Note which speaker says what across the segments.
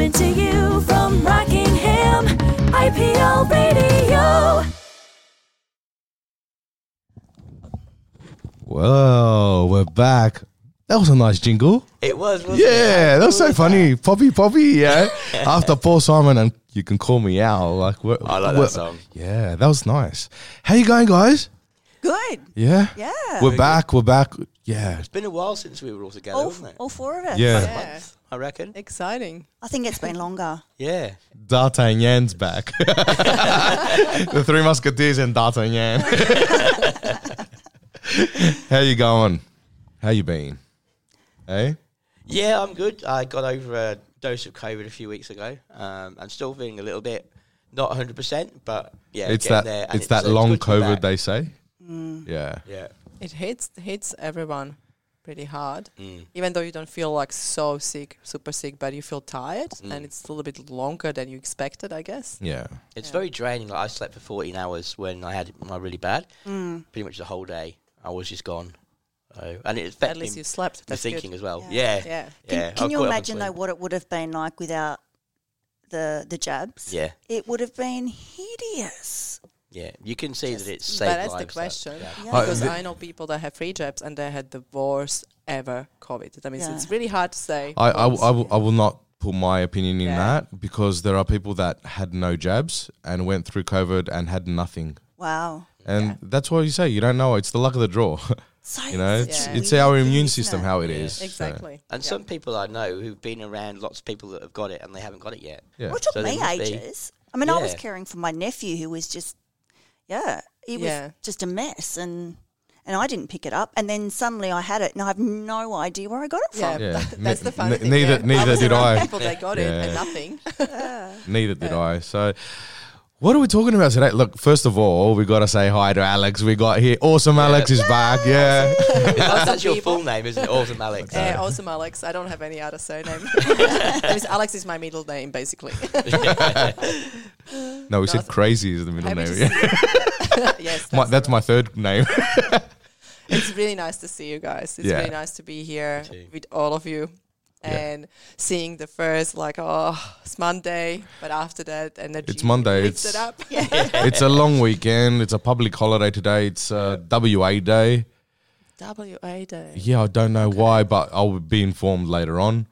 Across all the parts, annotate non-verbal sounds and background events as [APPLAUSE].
Speaker 1: Coming to you from Rockingham, IPL Radio.
Speaker 2: Whoa, we're back. That was a nice jingle.
Speaker 3: It was, wasn't
Speaker 2: Yeah,
Speaker 3: it?
Speaker 2: that was so funny. Poppy, Poppy, yeah. [LAUGHS] After Paul Simon and you can call me out. Like, we're,
Speaker 3: I like
Speaker 2: we're-
Speaker 3: that song.
Speaker 2: Yeah, that was nice. How you going, guys?
Speaker 4: Good.
Speaker 2: Yeah,
Speaker 4: Yeah.
Speaker 2: We're back. We're back. Yeah,
Speaker 3: It's been a while since we were all together,
Speaker 4: all,
Speaker 3: wasn't it?
Speaker 4: all four of us.
Speaker 2: yeah.
Speaker 5: Yeah.
Speaker 3: Month, I reckon.
Speaker 5: Exciting.
Speaker 4: I think it's been longer. [LAUGHS]
Speaker 3: Yeah.
Speaker 2: D'Artagnan's back. [LAUGHS] the Three Musketeers and D'Artagnan. [LAUGHS] How you going? How you been? Hey,
Speaker 3: Yeah, I'm good. I got over a dose of COVID a few weeks ago. Um, I'm still feeling a little bit not 100%, but yeah,
Speaker 2: it's that
Speaker 3: there. and
Speaker 2: it's that long
Speaker 3: good to be
Speaker 2: COVID they say.
Speaker 4: Mm.
Speaker 2: Yeah,
Speaker 3: Yeah.
Speaker 5: It hits hits everyone pretty hard.
Speaker 3: Mm.
Speaker 5: Even though you don't feel like so sick, super sick, but you feel tired
Speaker 3: Mm.
Speaker 5: and it's a little bit longer than you expected, I guess.
Speaker 2: yeah.
Speaker 3: It's
Speaker 5: Yeah.
Speaker 3: very draining. Like I slept for 14 hours when I had my really bad.
Speaker 4: Mm.
Speaker 3: Pretty much the whole day. I was just gone. So, and it
Speaker 5: At
Speaker 3: affected
Speaker 5: least you slept.
Speaker 3: my
Speaker 5: That's
Speaker 3: thinking
Speaker 5: good.
Speaker 3: as well.
Speaker 4: Yeah.
Speaker 3: Yeah.
Speaker 5: Yeah.
Speaker 4: Can,
Speaker 3: Yeah,
Speaker 4: can you
Speaker 3: caught up on
Speaker 4: imagine though what it would have been like without the the jabs?
Speaker 3: Yeah.
Speaker 4: It would have been hideous.
Speaker 3: Yeah. You can see
Speaker 4: Just-
Speaker 3: that it's
Speaker 5: But that's the
Speaker 3: lives, that-
Speaker 5: question.
Speaker 3: yeah.
Speaker 4: Yeah.
Speaker 5: Because I know people that have free jabs and they had the worst ever COVID. That means
Speaker 4: Yeah.
Speaker 5: it's really hard to say.
Speaker 2: I, I, I, will, not put my opinion in
Speaker 5: Yeah.
Speaker 2: that because there are people that had no jabs and went through COVID and had nothing.
Speaker 4: Wow.
Speaker 2: And
Speaker 5: Yeah.
Speaker 2: that's what you say. You don't know. It's the luck of the draw. [LAUGHS]
Speaker 4: So
Speaker 2: you know, it's,
Speaker 5: Yeah.
Speaker 2: it's our immune system
Speaker 4: it?
Speaker 2: how it
Speaker 3: Yeah.
Speaker 2: is. so,
Speaker 5: Exactly.
Speaker 3: And
Speaker 5: Yeah.
Speaker 3: some people I know who've been around lots of people that have got it and they haven't got it yet.
Speaker 2: yeah.
Speaker 4: Well, it took
Speaker 3: So
Speaker 4: me ages. I mean, I was caring for my nephew who was just, yeah, he was
Speaker 5: Yeah.
Speaker 4: just a mess, and and I didn't pick it up, and then suddenly I had it, and I have no idea where I got it from.
Speaker 2: Yeah.
Speaker 5: that- [LAUGHS] that's the
Speaker 2: Ne-
Speaker 5: funny
Speaker 2: ne-
Speaker 5: thing.
Speaker 2: neither-
Speaker 5: yeah.
Speaker 2: neither
Speaker 5: was
Speaker 2: did I.
Speaker 5: People that got it and nothing. [LAUGHS]
Speaker 2: Neither did I. So, what are we talking about today? Look, first of all, we got to say hi to Alex. We got here. Awesome Alex is back. Yeah.
Speaker 3: that's, [LAUGHS] that's your full name, isn't it? Awesome Alex.
Speaker 5: Uh, awesome, Alex. I don't have any other surname. [LAUGHS] Alex is my middle name, basically.
Speaker 2: No, we said crazy is the middle name. Yeah.
Speaker 5: see you. [LAUGHS] yes,
Speaker 2: My,
Speaker 5: that's,
Speaker 2: that's my third name.
Speaker 5: it's really nice to see you guys. It's
Speaker 2: Yeah.
Speaker 5: really nice to be here with all of you.
Speaker 2: Yeah.
Speaker 5: And seeing the first, like, oh, it's Monday, but after that, energy
Speaker 2: It's Monday, it's-
Speaker 5: it up. [LAUGHS] [LAUGHS]
Speaker 2: it's a long weekend. It's a public holiday today. It's uh, WA Day.
Speaker 5: WA Day.
Speaker 2: Yeah, I don't know why, but I'll be informed later on.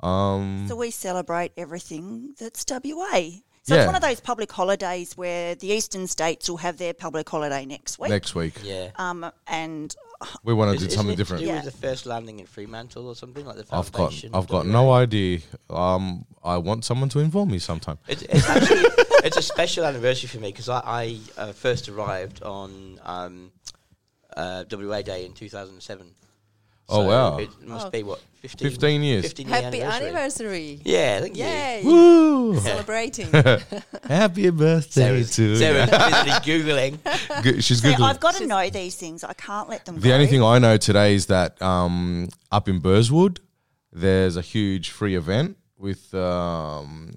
Speaker 2: Um,
Speaker 4: So we celebrate everything that's WA. So
Speaker 2: Yeah.
Speaker 4: it's one of those public holidays where the eastern states will have their public holiday next week.
Speaker 2: next week,
Speaker 3: Yeah.
Speaker 4: Um, and
Speaker 2: we want to do something
Speaker 3: it
Speaker 2: different.
Speaker 3: To do
Speaker 4: Yeah.
Speaker 3: with the first landing in Fremantle or something like the
Speaker 2: I've got,
Speaker 3: foundation.
Speaker 2: I've got no idea. Um, I want someone to inform me sometime.
Speaker 3: It's, it's actually [LAUGHS] it's a special anniversary for me because I, I uh, first arrived on um, uh, WA Day in 2007.
Speaker 2: Oh,
Speaker 3: So
Speaker 2: wow.
Speaker 3: It must
Speaker 5: Oh.
Speaker 3: be what 15,
Speaker 2: 15 years.
Speaker 3: 15 year
Speaker 5: Happy
Speaker 3: anniversary.
Speaker 5: anniversary.
Speaker 3: Yeah, thank you.
Speaker 2: Woo! [LAUGHS]
Speaker 5: Celebrating. [LAUGHS] [LAUGHS]
Speaker 2: Happy birthday
Speaker 3: Sarah's,
Speaker 2: to
Speaker 3: Sarah's
Speaker 2: you.
Speaker 3: busily googling.
Speaker 2: G- She's
Speaker 4: so
Speaker 2: googling.
Speaker 4: I've got to know these things. I can't let them
Speaker 2: The
Speaker 4: go.
Speaker 2: only thing I know today is that um, up in Burswood, there's a huge free event with um,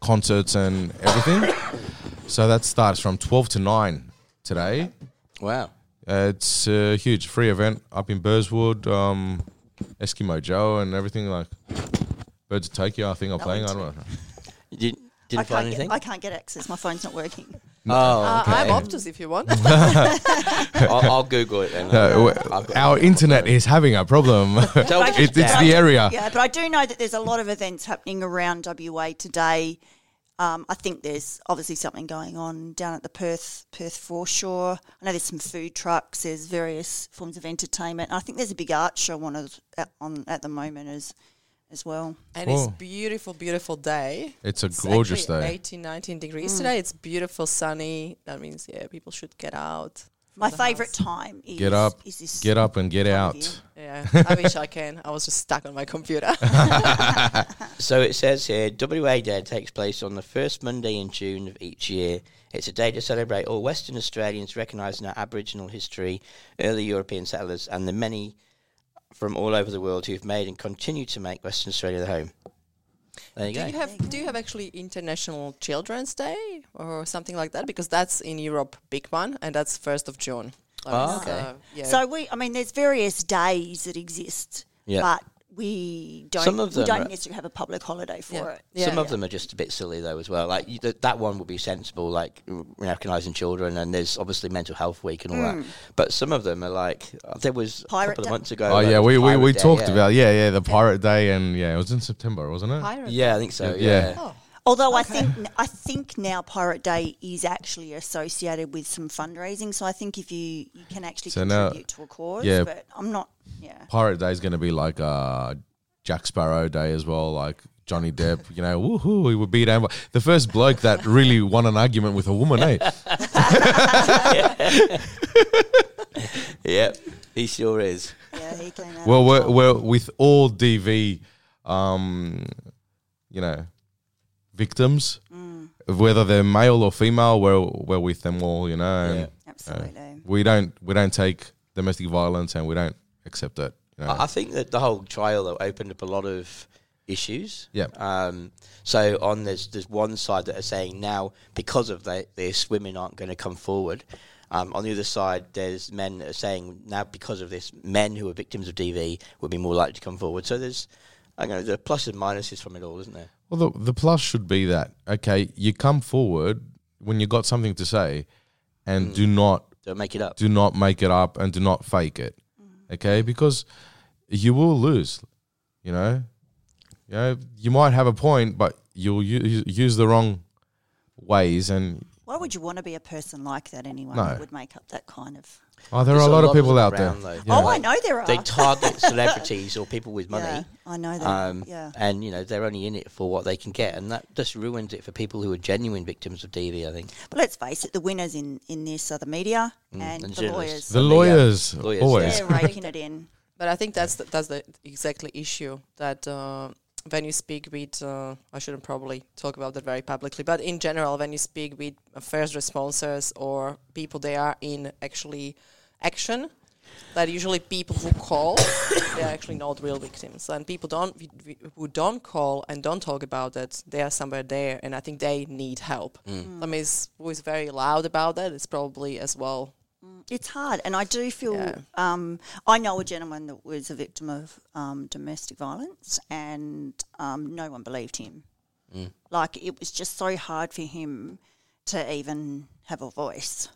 Speaker 2: concerts and everything. [COUGHS] so that starts from 12 to 9 today.
Speaker 3: Wow.
Speaker 2: Uh, it's a huge free event up in Burswood. Um, Eskimo Joe and everything like Birds of Tokyo, I think are
Speaker 4: No
Speaker 2: playing. I
Speaker 4: entry.
Speaker 2: don't know. [LAUGHS]
Speaker 3: You didn't,
Speaker 4: I
Speaker 3: didn't
Speaker 4: can't,
Speaker 3: find
Speaker 4: get,
Speaker 3: anything?
Speaker 4: I can't get access. My phone's not working.
Speaker 3: oh,
Speaker 5: Uh,
Speaker 3: okay.
Speaker 5: I'm Optus if you want. [LAUGHS] [LAUGHS]
Speaker 3: I'll, I'll Google it then.
Speaker 2: Uh, w-
Speaker 3: I've got-
Speaker 2: our internet is having a problem.
Speaker 3: Tell
Speaker 2: it, it's the area.
Speaker 4: Yeah, but I do know that there's a lot of events happening around WA today. Um, I think there's obviously something going on down at the Perth Perth foreshore. I know there's some food trucks. There's various forms of entertainment. I think there's a big art show on at, on at the moment as as well.
Speaker 5: and it's
Speaker 2: Cool.
Speaker 5: beautiful, beautiful day.
Speaker 2: It's a
Speaker 5: It's
Speaker 2: gorgeous day.
Speaker 5: 18, 19 degrees today. It's beautiful, sunny. That means, yeah, people should get out. From
Speaker 4: My favourite
Speaker 5: house.
Speaker 4: time is
Speaker 2: Get up,
Speaker 4: Is this
Speaker 2: Get up and get out.
Speaker 5: Yeah, I wish I can. I was just stuck on my computer. [LAUGHS] [LAUGHS]
Speaker 3: So it says here, WA Day takes place on the first Monday in June of each year. It's a day to celebrate all Western Australians recognising our Aboriginal history, early European settlers, and the many from all over the world who've made and continue to make Western Australia their home. There you
Speaker 5: do
Speaker 3: go.
Speaker 5: you have do you have actually International Children's Day or something like that? Because that's in Europe, big one, and that's first of June.
Speaker 3: Oh,
Speaker 5: Uh,
Speaker 3: okay.
Speaker 5: yeah.
Speaker 4: So we, I mean, there's various days that exist,
Speaker 3: Yeah.
Speaker 4: but we don't
Speaker 3: Some of
Speaker 4: we
Speaker 3: them
Speaker 4: don't
Speaker 3: are-
Speaker 4: necessarily have a public holiday for
Speaker 5: Yeah.
Speaker 4: it.
Speaker 5: Yeah,
Speaker 3: Some of
Speaker 5: yeah.
Speaker 3: them are just a bit silly though as well. Like you, th- that one would be sensible, like recognising children, and there's obviously mental health week and all
Speaker 4: Hmm.
Speaker 3: that. But some of them are like there was a
Speaker 4: Pirate
Speaker 3: couple
Speaker 4: Day.
Speaker 3: of months ago.
Speaker 2: Oh
Speaker 3: like,
Speaker 2: yeah, we, we, we
Speaker 3: Day,
Speaker 2: talked
Speaker 3: yeah.
Speaker 2: about yeah yeah the Pirate Day and yeah it was in September wasn't it?
Speaker 5: Pirate.
Speaker 3: Yeah, I think so.
Speaker 2: Yeah.
Speaker 3: Yeah.
Speaker 5: Oh.
Speaker 4: Although I think I think now Pirate Day is actually associated with some fundraising, so I think if you, you can actually
Speaker 2: So now-
Speaker 4: contribute to a cause,
Speaker 2: yeah.
Speaker 4: but I'm not. Yeah,
Speaker 2: Pirate Day is going to be like uh, Jack Sparrow Day as well, like Johnny Depp. You know, woohoo, he would beat Amber. The first bloke that really won an argument with a woman, eh? [LAUGHS]
Speaker 3: Yep, he sure is.
Speaker 4: yeah, he came out.
Speaker 2: Well,
Speaker 4: on
Speaker 2: we're, we're with all DV, um, you know, victims,
Speaker 4: Mm.
Speaker 2: whether they're male or female, we're we're with them all. You know,
Speaker 3: Yeah.
Speaker 4: absolutely.
Speaker 2: we don't we don't take domestic violence and we don't accept that. You know?
Speaker 3: I think that the whole trial though opened up a lot of issues.
Speaker 2: Yeah.
Speaker 3: Um, so on there's there's one side that are saying now because of that, this women aren't going to come forward. Um, on the other side, there's men that are saying now because of this, men who are victims of DV would be more likely to come forward. So there's, I don't know, the pluses and minuses from it all, isn't there?
Speaker 2: Well, the, the plus should be that okay, you come forward when you've got something to say, and do not
Speaker 3: Don't make it up.
Speaker 2: do not make it up and do not fake it, okay? Because you will lose. You know, you know, you might have a point, but you'll use, use the wrong ways, and
Speaker 4: Why would you want to be a person like that anyway?
Speaker 2: No.
Speaker 4: That would make up that kind of.
Speaker 2: Oh, there
Speaker 3: There's
Speaker 2: are a lot of people out there.
Speaker 3: around, though.
Speaker 2: Yeah.
Speaker 4: Oh, I know there are.
Speaker 3: They target [LAUGHS] celebrities or people with money.
Speaker 4: Yeah, I know that.
Speaker 3: Um,
Speaker 4: yeah.
Speaker 3: And you know they're only in it for what they can get, and that just ruins it for people who are genuine victims of DV. I think.
Speaker 4: But let's face it, the winners in, in this are the media and,
Speaker 3: Mm, and
Speaker 4: the
Speaker 3: journalists.
Speaker 4: lawyers.
Speaker 2: The
Speaker 3: And the, uh,
Speaker 2: lawyers,
Speaker 3: lawyers,
Speaker 2: always.
Speaker 4: They're raking it in.
Speaker 5: But I think that's the, that's the exactly issue that uh, when you speak with, uh, I shouldn't probably talk about that very publicly, but in general, when you speak with uh, first responders or people they are in actually action, that usually people who call, [COUGHS] they are actually not real victims, and people don't who don't call and don't talk about it, they are somewhere there, and I think they need help. I mean, is who is very loud about that. It's probably as well.
Speaker 4: It's hard, and I do feel.
Speaker 5: Yeah.
Speaker 4: Um, I know a gentleman that was a victim of um, domestic violence, and um, no one believed him. Like it was just so hard for him to even have a voice.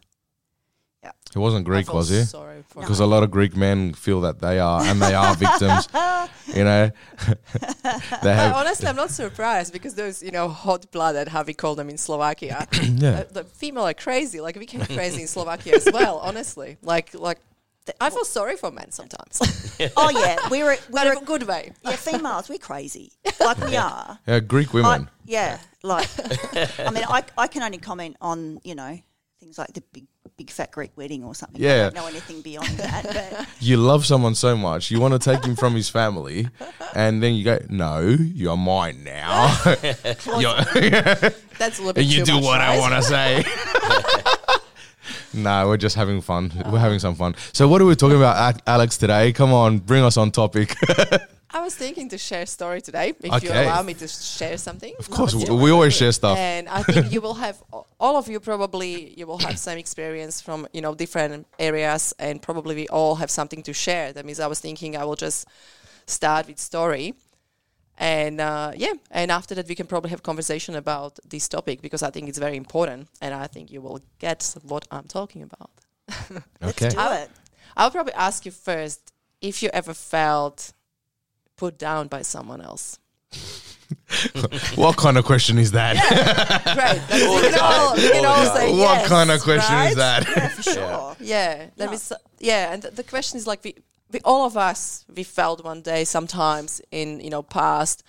Speaker 2: He wasn't Greek,
Speaker 5: feel
Speaker 2: was he?
Speaker 5: Sorry for
Speaker 2: Because a lot of Greek men feel that they are, and they are victims. [LAUGHS] You know, [LAUGHS] [LAUGHS] they have.
Speaker 5: honestly, I'm not surprised because those, you know, hot blooded, how we call them in Slovakia. [CLEARS THROAT]
Speaker 2: Yeah.
Speaker 5: uh, the female are crazy. Like we can be crazy in Slovakia as well. Honestly, like like I feel sorry for men sometimes,
Speaker 4: Oh yeah, we're we're
Speaker 5: in a good way.
Speaker 4: yeah females. We're crazy, like we are.
Speaker 2: Yeah, Greek
Speaker 4: I,
Speaker 2: women.
Speaker 4: yeah, like I mean, I, I can only comment on you know things like the big big fat Greek wedding or something.
Speaker 2: Yeah.
Speaker 4: I don't know anything beyond that. But [LAUGHS]
Speaker 2: you love someone so much, you want to take him from his family, and then you go, "No, you're mine now." [LAUGHS] You're-
Speaker 5: That's a little bit.
Speaker 2: and you do what I want to say. [LAUGHS] no, we're just having fun. We're having some fun. So, what are we talking about, Alex? Today, come on, bring us on topic.
Speaker 5: I was thinking to share a story today. If you allow me to share something.
Speaker 2: of course, we, we always share stuff.
Speaker 5: And I think [LAUGHS] you will have all of you probably you will have some experience from you know different areas, and probably we all have something to share. That means I was thinking I will just start with story, and uh, yeah, and after that we can probably have conversation about this topic because I think it's very important, and I think you will get what I'm talking about. [LAUGHS]
Speaker 4: let's
Speaker 2: Okay.
Speaker 4: do it.
Speaker 5: I'll probably ask you first if you ever felt put down by someone else. [LAUGHS]
Speaker 2: What kind of question is that?
Speaker 5: Right. [LAUGHS] That's, we can all, we can all say
Speaker 2: what
Speaker 5: yes,
Speaker 2: kind of question
Speaker 5: right?
Speaker 2: is that?
Speaker 4: Yeah, for sure.
Speaker 5: Yeah, that means yeah, and th- the question is like we, we all of us we felt one day sometimes in you know past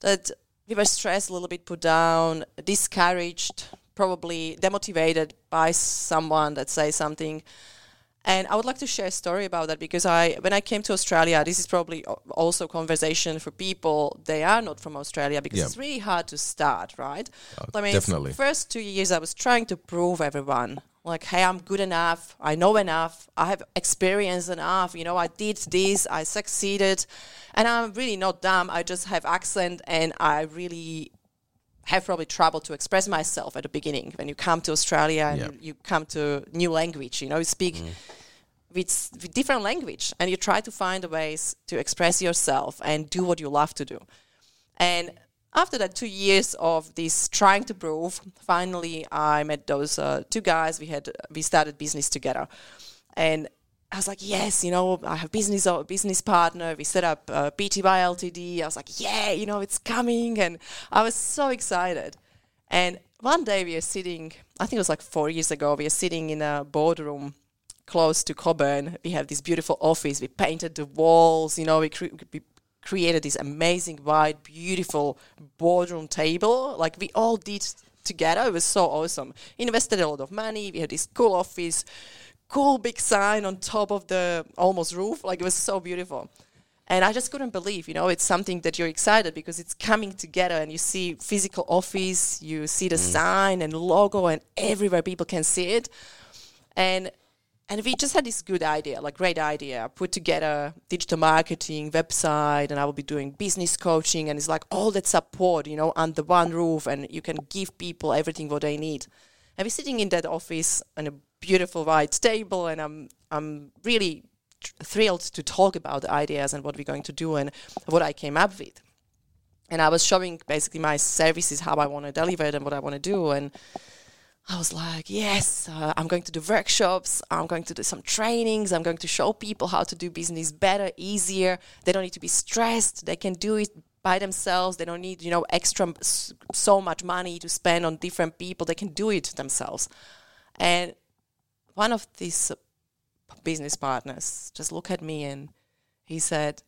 Speaker 5: that we were stressed a little bit, put down, discouraged, probably demotivated by someone that says something. And I would like to share a story about that because I, when I came to Australia, this is probably also conversation for people they are not from Australia because
Speaker 2: Yeah.
Speaker 5: it's really hard to start, right? Uh, I mean,
Speaker 2: definitely.
Speaker 5: first two years I was trying to prove everyone like, hey, I'm good enough, I know enough, I have experience enough, you know, I did this, I succeeded, and I'm really not dumb. I just have accent, and I really have probably trouble to express myself at the beginning when you come to Australia and
Speaker 2: Yeah.
Speaker 5: you, come to new language, you know, you speak with, with different language and you try to find a ways to express yourself and do what you love to do. And after that two years of this trying to prove, finally I met those uh, two guys. We had we started business together, and I was like, yes, you know, I have business a business partner. We set up uh, PTY Ltd. I was like, yeah, you know, it's coming, and I was so excited. And one day we are sitting, I think it was like four years ago. We are sitting in a boardroom close to Cockburn. We have this beautiful office. We painted the walls. You know, we, cre- we created this amazing, white, beautiful boardroom table. Like we all did together. It was so awesome. Invested a lot of money. We had this cool office, cool big sign on top of the almost roof. Like it was so beautiful. And I just couldn't believe, you know, it's something that you're excited because it's coming together and you see physical office, you see the mm. sign and logo and everywhere people can see it. And and we just had this good idea, like great idea, put together digital marketing, website, and I will be doing business coaching and it's like all that support, you know, under one roof and you can give people everything what they need. And we're sitting in that office on a beautiful white table and I'm I'm really thrilled to talk about the ideas and what we're going to do and what I came up with. And I was showing basically my services, how I want to deliver it and what I want to do. And I was like, yes, uh, I'm going to do workshops. I'm going to do some trainings. I'm going to show people how to do business better, easier. They don't need to be stressed. They can do it by themselves. They don't need, you know, extra so much money to spend on different people. They can do it themselves. And one of these business partners just looked at me and he said,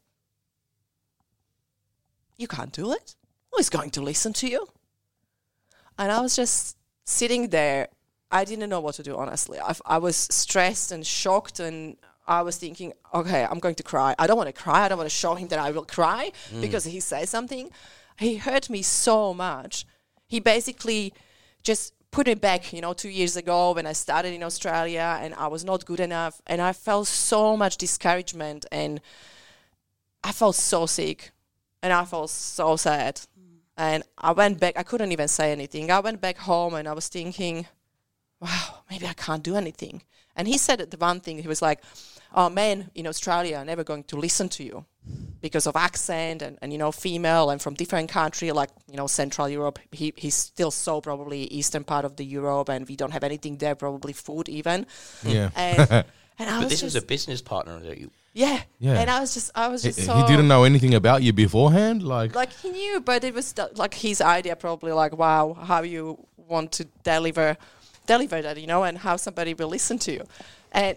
Speaker 5: "You can't do it. Who's going to listen to you?" And I was just sitting there. I didn't know what to do, honestly. I, I was stressed and shocked, and I was thinking, okay, I'm going to cry. I don't want to cry. I don't want to show him that I will cry mm. because he said something. He hurt me so much. He basically just put me back, you know, two years ago when I started in Australia and I was not good enough. And I felt so much discouragement and I felt so sick and I felt so sad. And I went back, I couldn't even say anything. I went back home and I was thinking, wow, maybe I can't do anything. And he said the one thing, he was like, oh, men in Australia are never going to listen to you because of accent and, and you know, female and from different country, like, you know, Central Europe. He, he's still so probably eastern part of the Europe and we don't have anything there, probably food even.
Speaker 2: Yeah.
Speaker 5: And, [LAUGHS] and I
Speaker 3: But
Speaker 5: was
Speaker 3: this
Speaker 5: just,
Speaker 3: was a business partner that you.
Speaker 5: yeah.
Speaker 2: Yeah.
Speaker 5: And I was just, I was just
Speaker 2: he
Speaker 5: so
Speaker 2: didn't know anything about you beforehand. Like,
Speaker 5: like he knew, but it was th- like his idea, probably like, wow, how you want to deliver, deliver that, you know, and how somebody will listen to you, and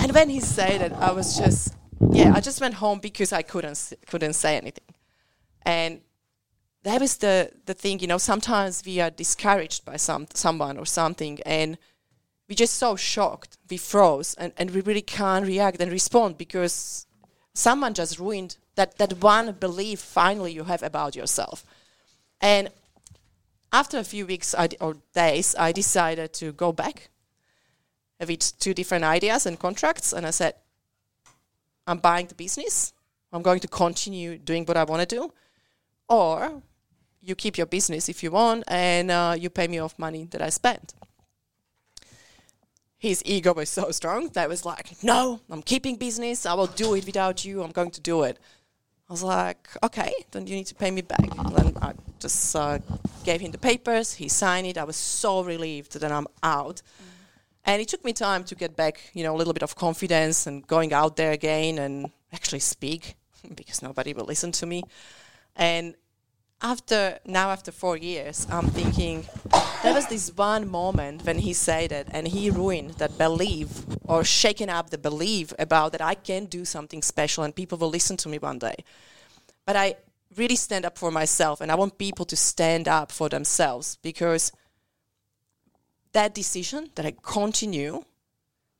Speaker 5: and when he said it, I was just, yeah, I just went home because I couldn't couldn't say anything, and that was the the thing, you know. Sometimes we are discouraged by some someone or something, and we just so shocked, we froze, and, and we really can't react and respond because someone just ruined that, that one belief finally you have about yourself. And after a few weeks I d- or days, I decided to go back with two different ideas and contracts, and I said, I'm buying the business. I'm going to continue doing what I want to do, or you keep your business if you want, and uh, you pay me off money that I spent his ego was so strong that was like, no, I'm keeping business. I will do it without you. I'm going to do it. I was like, okay, then you need to pay me back. And I just uh, gave him the papers. He signed it. I was so relieved that I'm out. And it took me time to get back, you know, a little bit of confidence and going out there again and actually speak [LAUGHS] because nobody will listen to me. And after now, after four years, I'm thinking there was this one moment when he said it and he ruined that belief or shaken up the belief about that I can do something special and people will listen to me one day. But I really stand up for myself and I want people to stand up for themselves because that decision that I continue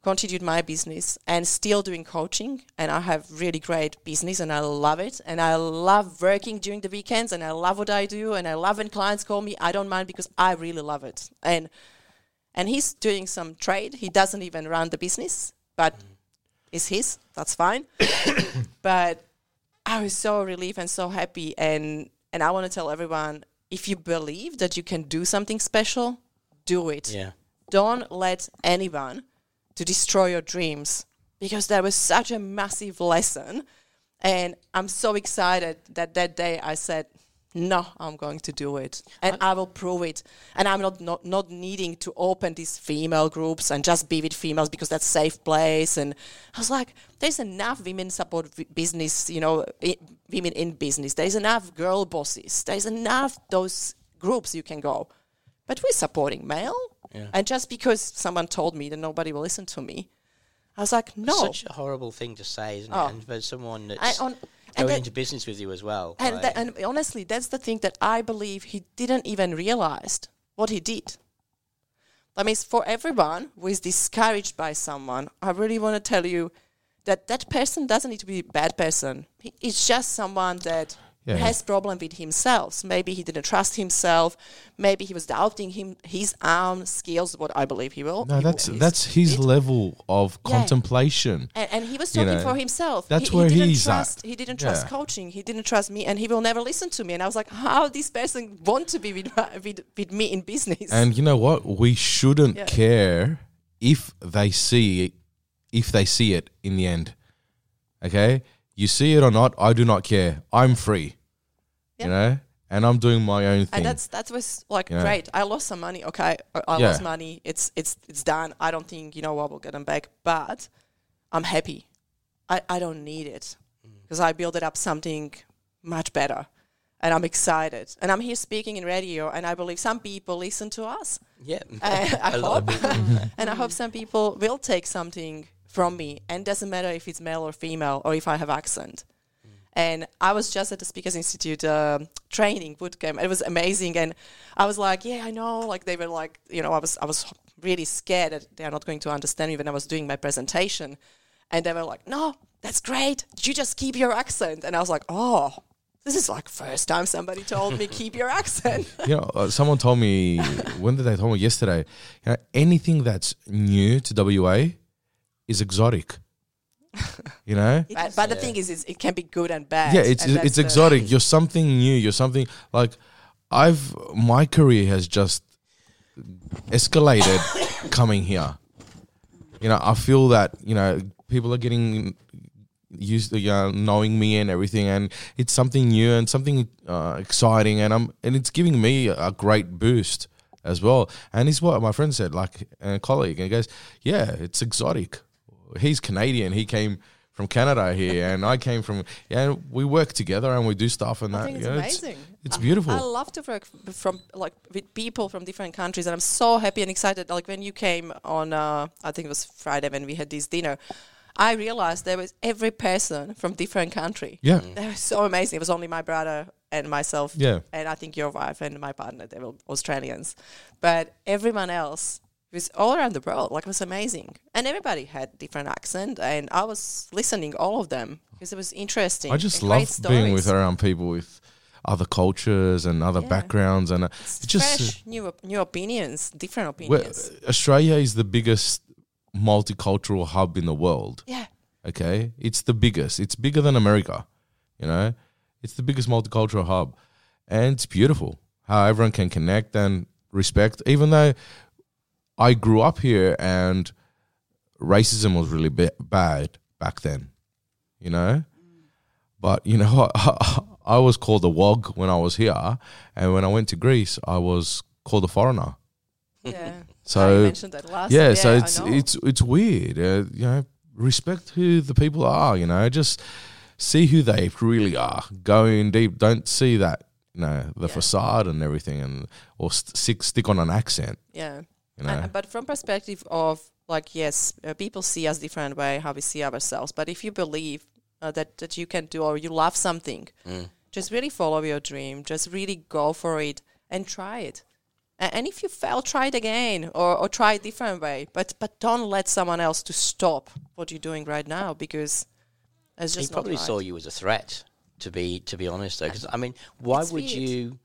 Speaker 5: continued my business and still doing coaching and I have really great business and I love it and I love working during the weekends and I love what I do and I love when clients call me I don't mind because I really love it. And and he's doing some trade. He doesn't even run the business but mm-hmm. it's his. That's fine. [COUGHS] But I was so relieved and so happy and and I want to tell everyone if you believe that you can do something special do it
Speaker 3: Yeah.
Speaker 5: don't let anyone to destroy your dreams because that was such a massive lesson. And I'm so excited that that day I said, no, I'm going to do it, and I, will prove it. And I'm not, not not needing to open these female groups and just be with females because that's safe place. And I was like, there's enough women support v- business, you know, i- women in business. There's enough girl bosses. There's enough those groups you can go. But we're supporting male, and just because someone told me that nobody will listen to me, I was like, no.
Speaker 3: Such a horrible thing to say, isn't
Speaker 5: Oh.
Speaker 3: it? And for someone
Speaker 5: I- on- and
Speaker 3: going
Speaker 5: that-
Speaker 3: into business with you as well.
Speaker 5: And,
Speaker 3: like-
Speaker 5: tha- and honestly, that's the thing that I believe he didn't even realize what he did. I mean, for everyone who is discouraged by someone, I really want to tell you that that person doesn't need to be a bad person. It's just someone that
Speaker 2: Yeah.
Speaker 5: has problem with himself. Maybe he didn't trust himself. Maybe he was doubting him his own skills. What I believe he will.
Speaker 2: No,
Speaker 5: he
Speaker 2: that's that's his level of
Speaker 5: Yeah.
Speaker 2: contemplation.
Speaker 5: And, and he was
Speaker 2: you
Speaker 5: talking
Speaker 2: know,
Speaker 5: for himself.
Speaker 2: that's
Speaker 5: he,
Speaker 2: where
Speaker 5: he
Speaker 2: he's at.
Speaker 5: He didn't trust
Speaker 2: Yeah.
Speaker 5: coaching. He didn't trust me, and he will never listen to me. And I was like, how this person want to be with, with, with me in business?
Speaker 2: And you know what? We shouldn't care if they see if they see it in the end. Okay? You see it or not, I do not care. I'm free.
Speaker 5: Yeah.
Speaker 2: You know? And I'm doing my own thing.
Speaker 5: and that's that was like
Speaker 2: Yeah.
Speaker 5: great. I lost some money. Okay, I, I
Speaker 2: Yeah.
Speaker 5: lost money. It's it's it's done. I don't think you know what we'll get them back, but I'm happy. I, I don't need it because I built it up something much better, and I'm excited. And I'm here speaking in radio, and I believe some people listen to us.
Speaker 3: yeah,
Speaker 5: I, [LAUGHS]
Speaker 3: lot of
Speaker 5: hope, [LAUGHS] and I hope some people will take something from me, and doesn't matter if it's male or female or if I have accent. And I was just at the Speakers Institute um training bootcamp. It was amazing, and I was like, "Yeah, I know." Like they were like, you know, I was I was really scared that they are not going to understand me when I was doing my presentation, and they were like, "No, that's great. You just keep your accent." And I was like, "Oh." This is like first time somebody told me [LAUGHS] keep your accent. [LAUGHS]
Speaker 2: you know, uh, someone told me when did they tell me yesterday? You know, anything that's new to WA is exotic. [LAUGHS] you know?
Speaker 5: But, but the thing is, is, it can be good and bad.
Speaker 2: yeah, it's
Speaker 5: and that's
Speaker 2: it's exotic. You're something new. You're something like I've my career has just escalated [COUGHS] coming here. You know, I feel that you know people are getting used to uh, knowing me and everything, and it's something new and something uh, exciting, and I'm and it's giving me a great boost as well. And it's what my friend said, like a colleague, and he goes, "Yeah, it's exotic." He's Canadian. He came from Canada here, and I came from. Yeah, we work together and we do stuff, and
Speaker 5: I
Speaker 2: that
Speaker 5: think it's
Speaker 2: you know,
Speaker 5: amazing.
Speaker 2: It's,
Speaker 5: I-
Speaker 2: beautiful.
Speaker 5: I love to work from like with people from different countries, and I'm so happy and excited. Like when you came on, uh, I think it was Friday when we had this dinner. I realized there was every person from different country.
Speaker 2: yeah,
Speaker 5: They were so amazing. It was only my brother and myself.
Speaker 2: Yeah.
Speaker 5: And I think your wife and my partner, they were Australians. But everyone else was all around the world. Like it was amazing. And everybody had different accent and I was listening all of them because it was interesting.
Speaker 2: I just love being with around people with other cultures and other
Speaker 5: Yeah.
Speaker 2: backgrounds, and uh,
Speaker 5: It's
Speaker 2: just
Speaker 5: fresh, new op- new opinions, different opinions.
Speaker 2: Australia is the biggest multicultural hub in the world.
Speaker 5: yeah.
Speaker 2: Okay, it's the biggest. It's bigger than America. You know, it's the biggest multicultural hub, and it's beautiful how everyone can connect and respect. Even though I grew up here and racism was really ba- bad back then, you know, but you know, I, [LAUGHS] I was called a wog when I was here, and when I went to Greece, I was called a foreigner.
Speaker 5: Yeah. [LAUGHS]
Speaker 2: So
Speaker 5: I mentioned that last
Speaker 2: yeah,
Speaker 5: time.
Speaker 2: so it's it's it's weird. Uh, you know, respect who the people are. You know, just see who they really are. Go in deep. Don't see that. You know, the
Speaker 5: Yeah.
Speaker 2: facade and everything, and or st- stick stick on an accent.
Speaker 5: yeah.
Speaker 2: You know,
Speaker 5: And, but from perspective of like yes, uh, people see us different way how we see ourselves. But if you believe uh, that that you can do or you love something, just really follow your dream. Just really go for it and try it. A- And if you fail, try it again or, or try a different way. But but don't let someone else to stop what you're doing right now because it's
Speaker 3: he probably
Speaker 5: right.
Speaker 3: saw you as a threat. To be to be honest, though, because I mean, why
Speaker 5: It's
Speaker 3: would
Speaker 5: weird.
Speaker 3: you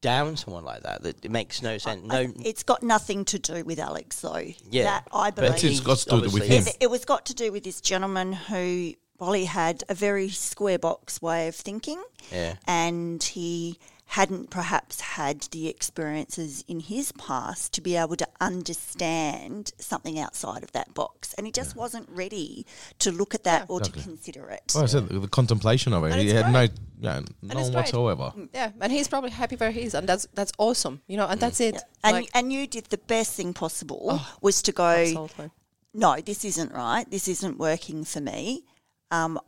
Speaker 3: down someone like that? That it makes no sense. No,
Speaker 4: I- it's got nothing to do with Alex, though.
Speaker 3: Yeah,
Speaker 4: that I believe.
Speaker 2: That's it's got to do with him.
Speaker 4: It, it was got to do with this gentleman who, well, had a very square box way of thinking,
Speaker 3: yeah,
Speaker 4: and he hadn't perhaps had the experiences in his past to be able to understand something outside of that box. And he just wasn't ready to look at that or
Speaker 2: Exactly.
Speaker 4: to consider it.
Speaker 2: Well, I said the, the contemplation of it.
Speaker 5: And
Speaker 2: He had
Speaker 5: great.
Speaker 2: no, yeah,
Speaker 5: it's
Speaker 2: none whatsoever.
Speaker 5: Yeah, and he's probably happy where he is, and that's that's awesome, you know, and that's it.
Speaker 4: And,
Speaker 5: Like,
Speaker 4: and you did the best thing possible
Speaker 5: Oh,
Speaker 4: was to go,
Speaker 5: absolutely.
Speaker 4: no, this isn't right. This isn't working for me. Um,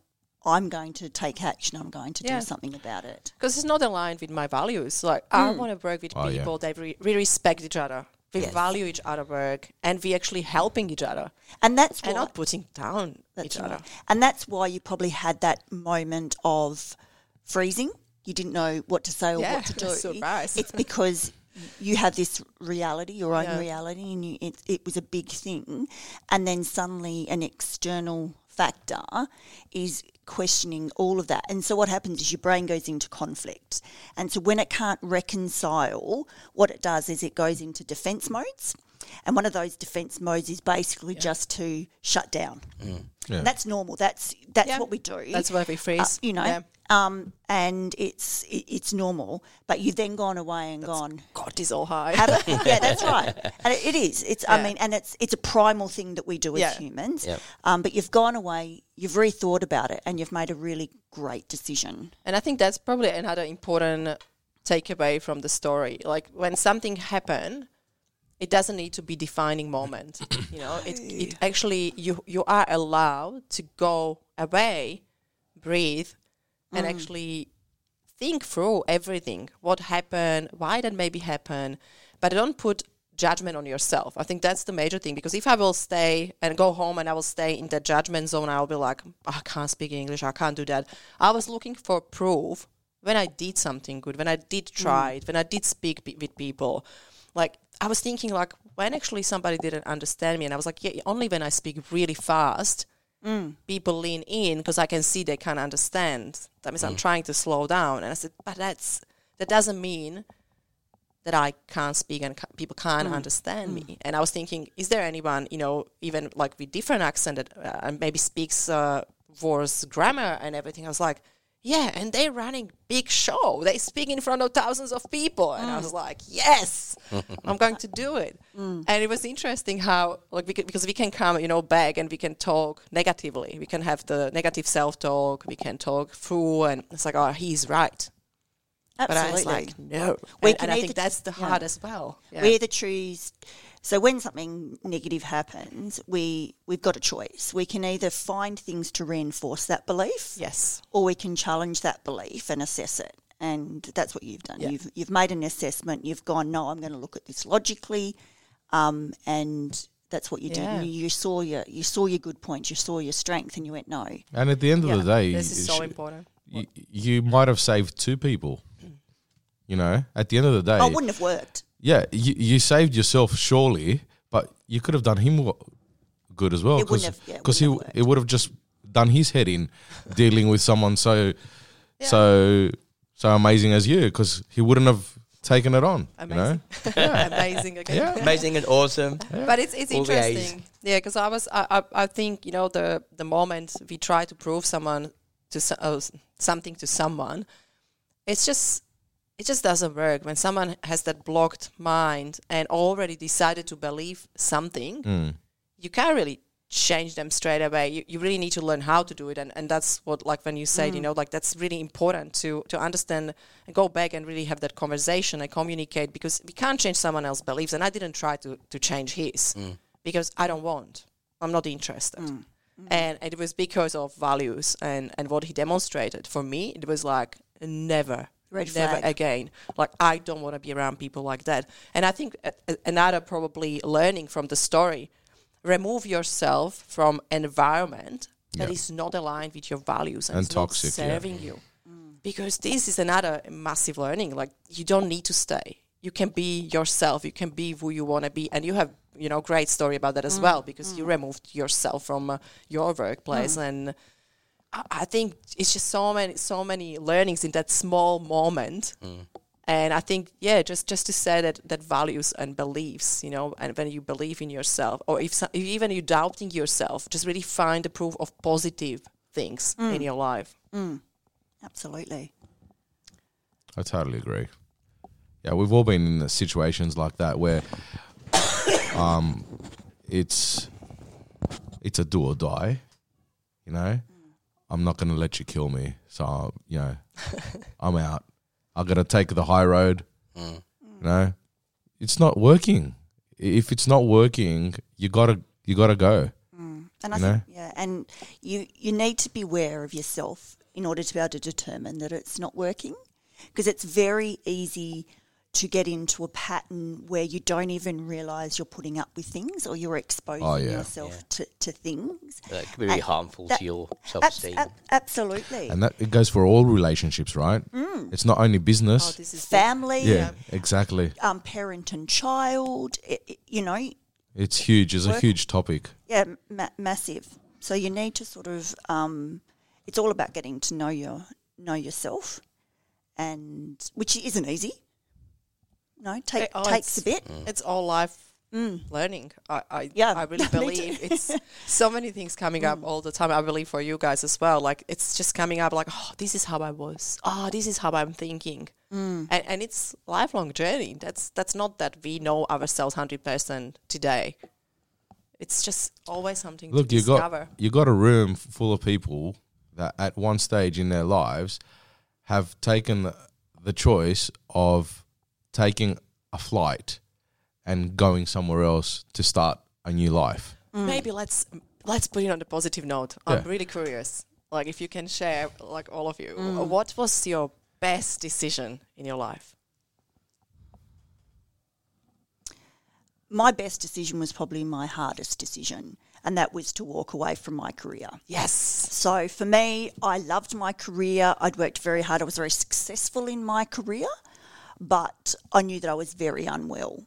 Speaker 4: I'm going to take action. I'm going to
Speaker 5: Yeah.
Speaker 4: do something about it.
Speaker 5: because it's not aligned with my values. Like I mm. want to work with
Speaker 2: Oh, yeah.
Speaker 5: people that re- we respect each other, we
Speaker 4: Yes.
Speaker 5: value each other work, and we actually helping each other
Speaker 4: And that's
Speaker 5: and not putting down
Speaker 4: that's
Speaker 5: each
Speaker 4: right.
Speaker 5: other.
Speaker 4: And that's why you probably had that moment of freezing. You didn't know what to say or
Speaker 5: Yeah,
Speaker 4: what to [LAUGHS] do.
Speaker 5: surprise.
Speaker 4: It's because you have this reality, your own
Speaker 5: Yeah.
Speaker 4: reality, and you, it, it was a big thing. And then suddenly an external factor is questioning all of that. And so what happens is your brain goes into conflict. And so when it can't reconcile, what it does is it goes into defense modes. And one of those defense modes is basically just to shut down.
Speaker 2: Yeah.
Speaker 4: And that's normal. That's that's
Speaker 5: Yeah.
Speaker 4: what we do.
Speaker 5: That's why we
Speaker 4: Uh,
Speaker 5: freeze.
Speaker 4: you know.
Speaker 5: Yeah.
Speaker 4: Um, and it's it, it's normal, but you've then gone away and gone.
Speaker 5: cortisol high.
Speaker 4: Have a, [LAUGHS] yeah, that's right, and it, it is. It's I mean, and it's it's a primal thing that we do as humans.
Speaker 3: Yep.
Speaker 4: Um, but you've gone away, you've rethought about it, and you've made a really great decision.
Speaker 5: And I think that's probably another important takeaway from the story. Like when something happened, it doesn't need to be defining moment. you know, it, it actually you you are allowed to go away, breathe, and mm. actually think through everything. What happened? Why that maybe happened? But don't put judgment on yourself. I think that's the major thing because if I will stay and go home and I will stay in the judgment zone, I'll be like, "Oh, I can't speak English, I can't do that. I was looking for proof when I did something good, when I did mm. try it, when I did speak pe- with people. Like I was thinking, like when actually somebody didn't understand me, and I was like, yeah, only when I speak really fast, people lean in because I can see they can't understand. That means I'm trying to slow down, and I said, but that's that doesn't mean that I can't speak and ca- people can't understand me. And I was thinking, is there anyone, you know, even like with different accent that uh, maybe speaks uh, worse grammar and everything? I was like, yeah, and they're running big show. They speak in front of thousands of people, and I mm. was like, yes, [LAUGHS] I'm going to do it. Mm. And it was interesting how, like, we could, because we can come, you know, back and we can talk negatively. We can have the negative self-talk. We can talk through, and it's like, oh, he's right. But I was like, no.
Speaker 4: We
Speaker 5: and,
Speaker 4: can
Speaker 5: and I
Speaker 4: either-
Speaker 5: think that's the
Speaker 4: yeah.
Speaker 5: hard as well. Yeah.
Speaker 4: We either choose. So when something negative happens, we we've got a choice. We can either find things to reinforce that belief,
Speaker 5: yes.
Speaker 4: or we can challenge that belief and assess it. And that's what you've done.
Speaker 5: Yeah.
Speaker 4: You've you've made an assessment. You've gone, no, I'm going to look at this logically, um, and that's what you did.
Speaker 5: Yeah.
Speaker 4: And you, you saw your you saw your good points. You saw your strength, and you went, no.
Speaker 2: And at the end of
Speaker 5: Yeah.
Speaker 2: the day,
Speaker 5: This is
Speaker 2: you
Speaker 5: so
Speaker 2: sh-
Speaker 5: important.
Speaker 2: You, you might have saved two people. You know, at the end of the day,
Speaker 4: Oh, it wouldn't have worked.
Speaker 2: Yeah, you, you saved yourself surely, but you could have done him good as well
Speaker 4: It wouldn't
Speaker 2: because
Speaker 4: yeah,
Speaker 2: he
Speaker 4: wouldn't have
Speaker 2: it would have just done his head in dealing with someone so so so amazing as you because he wouldn't have taken it on. You know, [LAUGHS]
Speaker 5: Amazing. Amazing again.
Speaker 2: yeah,
Speaker 3: Amazing and awesome.
Speaker 5: But it's it's
Speaker 3: All
Speaker 5: interesting. Yeah, because I was I, I I think you know the the moment we try to prove someone to uh, something to someone, it's just it just doesn't work when someone has that blocked mind and already decided to believe something.
Speaker 2: Mm.
Speaker 5: You can't really change them straight away. You, you really need to learn how to do it, and, and that's what like when you said, you mm. know, like that's really important to to understand and go back and really have that conversation and communicate because we can't change someone else's beliefs, and I didn't try to to change his mm. because I don't want. I'm not interested. Mm. And it was because of values and, and what he demonstrated. For me, it was like never,
Speaker 4: Red
Speaker 5: never
Speaker 4: flag.
Speaker 5: again. Like I don't want to be around people like that. And I think a- a- another probably learning from the story, remove yourself from an environment that
Speaker 2: Yeah.
Speaker 5: is not aligned with your values and,
Speaker 2: And
Speaker 5: it's not
Speaker 2: toxic, yeah.
Speaker 5: serving you. Mm. Because this is another massive learning. Like you don't need to stay. You can be yourself. You can be who you want to be, and you have you know great story about that as mm. well because you mm. removed yourself from uh, your workplace and. I- I think it's just so many, so many learnings in that small moment, mm. and I think yeah, just just to say that that values and beliefs, you know, and when you believe in yourself, or if, so, if even you're doubting yourself, just really find the proof of positive things in mm. your life. Mm.
Speaker 4: Absolutely.
Speaker 2: I totally agree. Yeah, we've all been in situations like that where [COUGHS] um, it's it's a do or die. You know, I'm not going to let you kill me. So you know, [LAUGHS] I'm out. I'm going to take the high road.
Speaker 3: Mm.
Speaker 2: You know, it's not working. If it's not working, you gotta you gotta go.
Speaker 4: And I
Speaker 2: You
Speaker 4: think, yeah, and you you need to be aware of yourself in order to be able to determine that it's not working, because it's very easy to get into a pattern where you don't even realise you're putting up with things or you're exposing
Speaker 2: Oh, yeah.
Speaker 4: yourself
Speaker 3: Yeah.
Speaker 4: To, to things.
Speaker 3: That could be really
Speaker 4: And
Speaker 3: harmful
Speaker 4: that-
Speaker 3: to your self esteem.
Speaker 4: ab- absolutely.
Speaker 2: And that it goes for all relationships, right? It's not only
Speaker 5: Oh,
Speaker 2: business.
Speaker 5: this is
Speaker 4: Family,
Speaker 2: yeah, exactly.
Speaker 4: um, parent and child, it, it- you know,
Speaker 2: It's huge. It's a huge topic.
Speaker 4: yeah, ma- massive. So you need to sort of, um, it's all about getting to know your know yourself, and which isn't easy. No, take,
Speaker 5: Oh,
Speaker 4: takes a bit.
Speaker 3: Mm.
Speaker 5: It's all life mm. learning. I, I
Speaker 4: Yeah,
Speaker 5: I really [LAUGHS] believe it's [LAUGHS] so many things coming up mm. all the time. I believe for you guys as well. Like it's just coming up like, oh, this is how I was. Oh, this is how I'm thinking. Mm. And, and it's lifelong journey. That's that's not that we know ourselves hundred percent today. It's just always something
Speaker 2: Look,
Speaker 5: to
Speaker 2: you
Speaker 5: discover.
Speaker 2: got you got a room full of people that at one stage in their lives have taken the, the choice of taking a flight and going somewhere else to start a new life.
Speaker 5: Maybe let's let's put it on a positive note. I'm really curious. Like if you can share, like all of you,
Speaker 4: Mm.
Speaker 5: what was your best decision in your life?
Speaker 4: My best decision was probably my hardest decision, and that was to walk away from my career.
Speaker 5: Yes.
Speaker 4: So for me, I loved my career. I'd worked very hard. I was very successful in my career, but I knew that I was very unwell.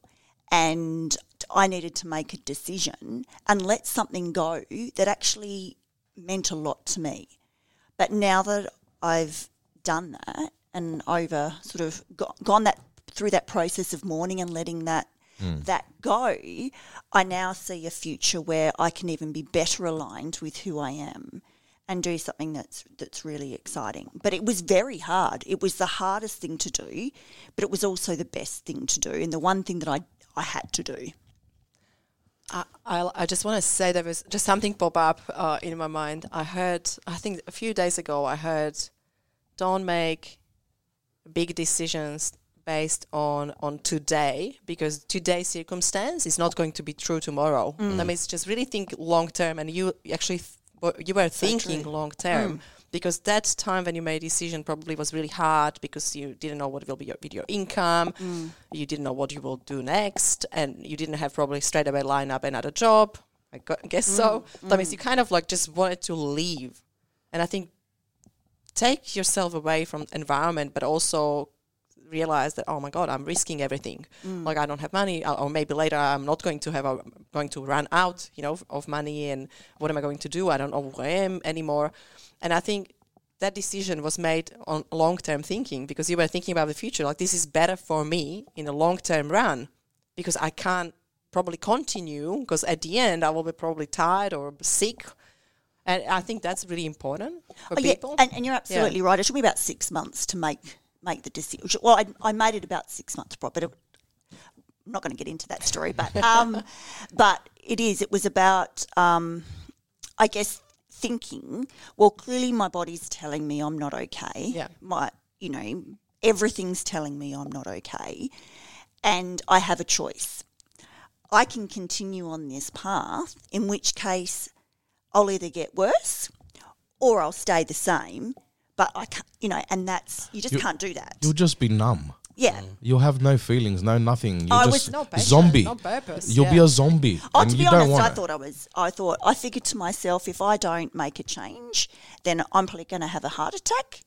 Speaker 4: And I needed to make a decision and let something go that actually meant a lot to me. But now that I've done that and over sort of go- gone that through that process of mourning and letting that hmm. that go, I now see a future where I can even be better aligned with who I am and do something that's that's really exciting. But it was very hard. It was the hardest thing to do, but it was also the best thing to do and the one thing that I I had to do.
Speaker 5: I, I, I just want to say there was just something pop up uh, in my mind. I heard, I think a few days ago, I heard, don't make big decisions based on on today because today's circumstance is not going to be true tomorrow. That means just really think long term, and you actually th- you were thinking long mm. term. Because that time when you made a decision probably was really hard because you didn't know what will be your, your income, mm. you didn't know what you will do next, and you didn't have probably straight away line up another job. I gu- guess so. Mm. That means you kind of like just wanted to leave, and I think take yourself away from environment, but also realize that oh my god, I'm risking everything. Mm. Like I don't have money, or maybe later I'm not going to have, a, going to run out, you know, of- money, and what am I going to do? I don't know who I am anymore. And I think that decision was made on long term thinking because you were thinking about the future. Like this is better for me in the long term run because I can't probably continue because at the end I will be probably tired or sick. And I think that's really important for
Speaker 4: Oh, yeah,
Speaker 5: people.
Speaker 4: and, and you're absolutely right. It took me about six months to make make the decision. Well, I, I made it about six months, but it, I'm not going to get into that story. But [LAUGHS] um, but it is. It was about, um, I guess, thinking. Well, clearly my body's telling me I'm not okay.
Speaker 5: Yeah.
Speaker 4: My, you know, everything's telling me I'm not okay, and I have a choice. I can continue on this path, in which case I'll either get worse or I'll stay the same. But I can't, you know, and that's you just
Speaker 2: You-
Speaker 4: can't do that.
Speaker 2: You'll just be numb.
Speaker 4: Yeah. Mm.
Speaker 2: You'll have no feelings, no nothing. You'll
Speaker 4: I
Speaker 2: just
Speaker 4: was-
Speaker 5: no passion,
Speaker 2: zombie.
Speaker 5: no purpose.
Speaker 2: You'll be
Speaker 5: yeah.
Speaker 2: a zombie,
Speaker 4: Oh,
Speaker 2: and
Speaker 4: to
Speaker 2: you
Speaker 4: be
Speaker 2: don't
Speaker 4: honest,
Speaker 2: want
Speaker 4: I
Speaker 2: it.
Speaker 4: thought I was. I thought I figured to myself, if I don't make a change, then I'm probably going to have a heart attack,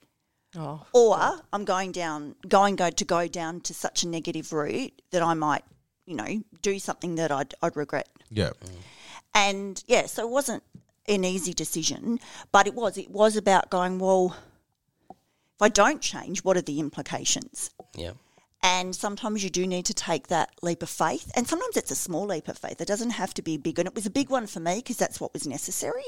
Speaker 5: Oh.
Speaker 4: or I'm going down, going go to go down to such a negative route that I might, you know, do something that I'd, I'd regret.
Speaker 2: yeah,
Speaker 4: And yeah, so it wasn't an easy decision, but it was. It was about going, well, if I don't change, what are the implications?
Speaker 3: Yeah.
Speaker 4: And sometimes you do need to take that leap of faith. And sometimes it's a small leap of faith. It doesn't have to be big. And it was a big one for me because that's what was necessary.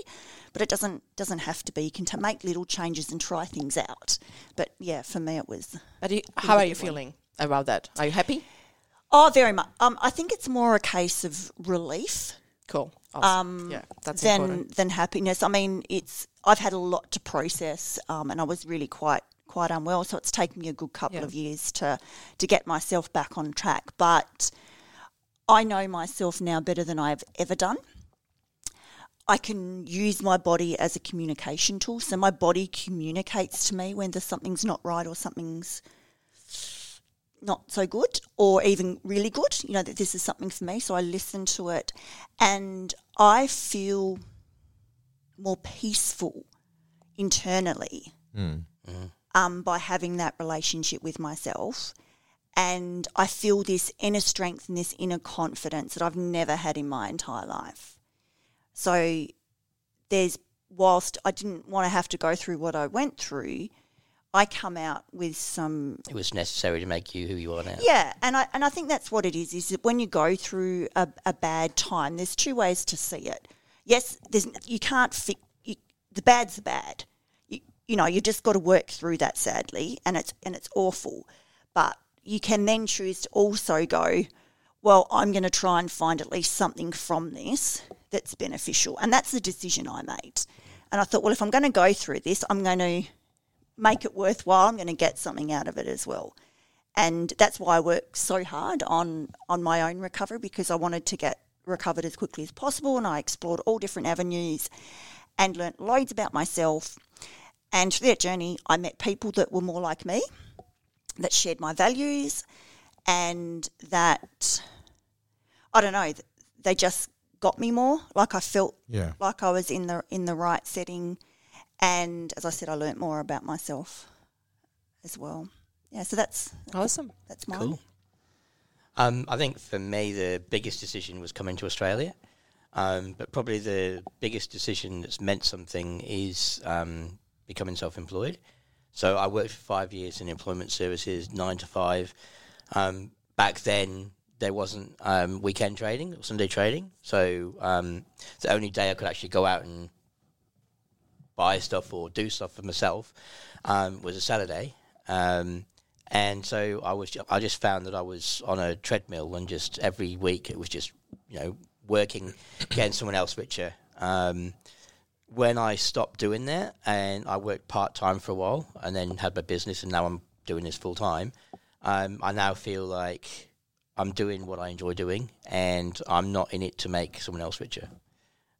Speaker 4: But it doesn't doesn't have to be. You can t- make little changes and try things out. But yeah, for me it was.
Speaker 5: But you, how are you
Speaker 4: one.
Speaker 5: feeling about that? Are you happy?
Speaker 4: Oh, very much. Um, I think it's more a case of relief
Speaker 5: Cool. Awesome. yeah, that's
Speaker 4: than
Speaker 5: important.
Speaker 4: than happiness. I mean, it's I've had a lot to process, um, and I was really quite quite unwell. So it's taken me a good couple
Speaker 5: Yeah.
Speaker 4: of years to to get myself back on track. But I know myself now better than I've ever done. I can use my body as a communication tool. So my body communicates to me when there's something's not right or something's not so good or even really good, you know, that this is something for me. So I listen to it and I feel more peaceful internally mm. Mm. Um, by having that relationship with myself. And I feel this inner strength and this inner confidence that I've never had in my entire life. So there's, whilst I didn't want to have to go through what I went through, I come out with some
Speaker 3: It was necessary to make you who you are now.
Speaker 4: yeah, and I and I think that's what it is. Is that when you go through a, a bad time, there's two ways to see it. Yes, there's you can't fix the bad's the bad. You, know, you just got to work through that. Sadly, and it's and it's awful, but you can then choose to also go. Well, I'm going to try and find at least something from this that's beneficial, and that's the decision I made. And I thought, well, if I'm going to go through this, I'm going to make it worthwhile. I'm going to get something out of it as well and that's why I worked so hard on on my own recovery because I wanted to get recovered as quickly as possible, and I explored all different avenues and learnt loads about myself. And through that journey, I met people that were more like me, that shared my values, and that I don't know, they just got me more. Like I felt
Speaker 2: Yeah.
Speaker 4: like I was in the in the right setting, and as I said, I learnt more about myself as well. Yeah, so that's
Speaker 5: Awesome.
Speaker 4: that's mine.
Speaker 3: Cool. Um, I think for me, the biggest decision was coming to Australia. Um, but probably the biggest decision that's meant something is um, becoming self employed. So I worked for five years in employment services, nine to five. Um, back then, there wasn't um, weekend trading or Sunday trading. So um, the only day I could actually go out and buy stuff or do stuff for myself um, was a Saturday. Um, and so I was, I just found that I was on a treadmill, and just every week it was just, you know, working, getting someone else richer. Um, when I stopped doing that, and I worked part time for a while, and then had my business, and now I'm doing this full time. Um, I now feel like I'm doing what I enjoy doing, and I'm not in it to make someone else richer.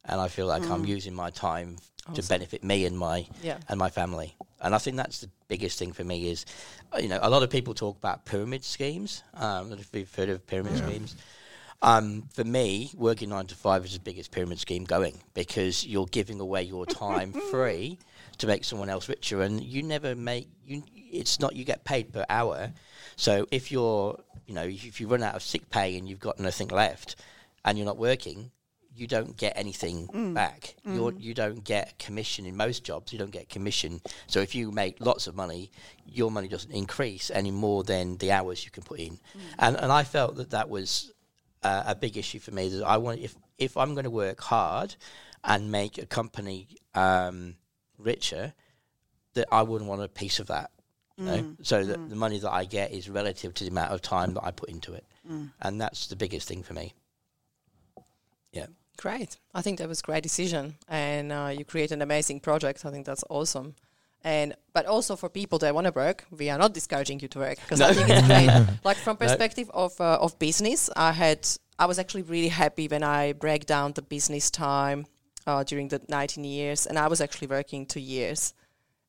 Speaker 3: And I feel like I'm using my time to benefit me and my
Speaker 5: Yeah.
Speaker 3: and my family. And I think that's the biggest thing for me is, uh, you know, a lot of people talk about pyramid schemes. Um, I don't know if you've heard of pyramid schemes. Um, for me, working nine to five is the biggest pyramid scheme going because you're giving away your [LAUGHS] time free to make someone else richer, and you never make you. It's not you get paid per hour. So if you're, you know, if you run out of sick pay and you've got nothing left, and you're not working, you don't get anything mm. back. You're, mm. you don't get commission in most jobs. You don't get commission. So if you make lots of money, your money doesn't increase any more than the hours you can put in. Mm. And and I felt that that was uh, a big issue for me. That I want if if I'm going to work hard and make a company um, richer, that I wouldn't want a piece of that. You know? So that the money that I get is relative to the amount of time that I put into it, and that's the biggest thing for me. Yeah.
Speaker 5: Great. I think that was a great decision, and uh, you create an amazing project. I think that's awesome. And but also for people that want to work, we are not discouraging you to work because I think it's great. [LAUGHS] like from perspective of uh, of business, I had I was actually really happy when I break down the business time uh, during the 19 years, and I was actually working two years,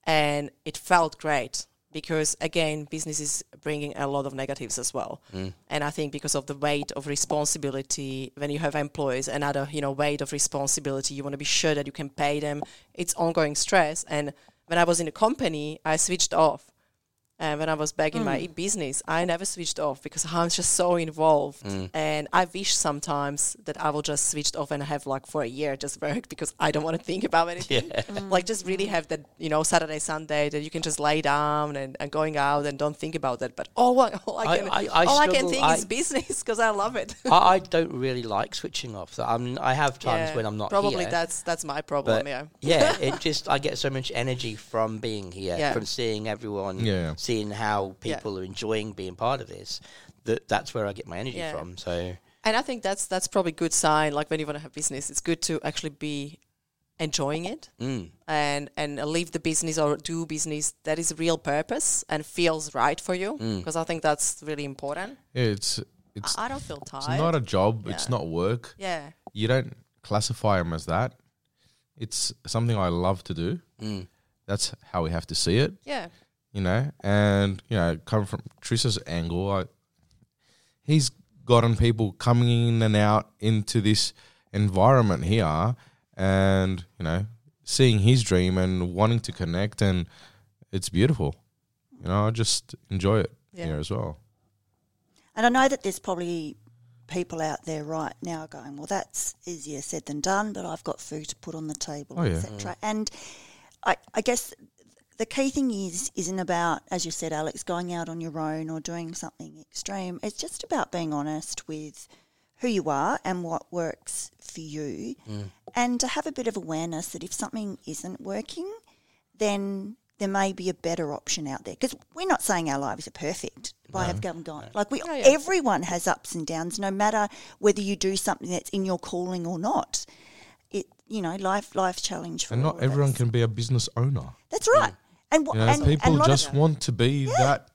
Speaker 5: and it felt great because again, business is bringing a lot of negatives as well. And I think because of the weight of responsibility, when you have employees, another you know weight of responsibility, you want to be sure that you can pay them. It's ongoing stress. And when I was in a company, I switched off, And when I was back in my hmm. business, I never switched off because [LAUGHS] I'm just so involved. Hmm. And I wish sometimes that I will just switch off and have like for a year just work [LAUGHS] because I don't want to think about [LAUGHS] anything. Mm. Like just really have that, you know, Saturday, Sunday that you can just lay down and, and going out and don't think about that. But all, I, all I
Speaker 3: I-
Speaker 5: can,
Speaker 3: I- I
Speaker 5: all I can think
Speaker 3: I-
Speaker 5: is business because I love it.
Speaker 3: I, I don't really like switching off. So I'm, I have times
Speaker 5: Yeah,
Speaker 3: when I'm not
Speaker 5: Probably
Speaker 3: here.
Speaker 5: that's that's my problem.
Speaker 3: but
Speaker 5: yeah.
Speaker 3: yeah, it just I get so much energy from being here,
Speaker 5: Yeah.
Speaker 3: from seeing everyone,
Speaker 2: Yeah.
Speaker 3: seeing how
Speaker 5: Yeah.
Speaker 3: people are enjoying being part of this. That that's where I get my energy
Speaker 5: Yeah.
Speaker 3: from. So
Speaker 5: And I think that's that's probably a good sign. Like when you want to have business, it's good to actually be enjoying it
Speaker 3: mm,
Speaker 5: and and leave the business or do business that is real purpose and feels right for you.
Speaker 3: Mm.
Speaker 5: Because I think that's really important.
Speaker 2: Yeah, it's it's
Speaker 5: I, I don't feel tired.
Speaker 2: it's not a job. It's not work.
Speaker 5: yeah.
Speaker 2: You don't classify them as that. It's something I love to do.
Speaker 3: mm,
Speaker 2: That's how we have to see it.
Speaker 5: Yeah.
Speaker 2: You know, and you know, coming from Trissa's angle, I, he's gotten people coming in and out into this environment here, and you know, seeing his dream and wanting to connect, and it's beautiful. You know, I just enjoy it
Speaker 5: Yeah.
Speaker 2: here as well.
Speaker 4: And I know that there's probably people out there right now going, well, that's easier said than done, but I've got food to put on the table,
Speaker 2: Oh, yeah.
Speaker 4: etc. And I, I guess the key thing is isn't about, as you said, Alex, going out on your own or doing something extreme. It's just about being honest with who you are and what works for you, mm. and to have a bit of awareness that if something isn't working, then there may be a better option out there. Because we're not saying our lives are perfect by have gone gone. Like we,
Speaker 5: Oh, yeah.
Speaker 4: everyone has ups and downs, no matter whether you do something that's in your calling or not. It, you know, life, life challenge for
Speaker 2: And
Speaker 4: all
Speaker 2: not
Speaker 4: of
Speaker 2: everyone
Speaker 4: us.
Speaker 2: can be a business owner.
Speaker 4: That's right. And what
Speaker 2: You know,
Speaker 4: and, and
Speaker 2: people
Speaker 4: lot
Speaker 2: just
Speaker 4: of,
Speaker 2: want to be that.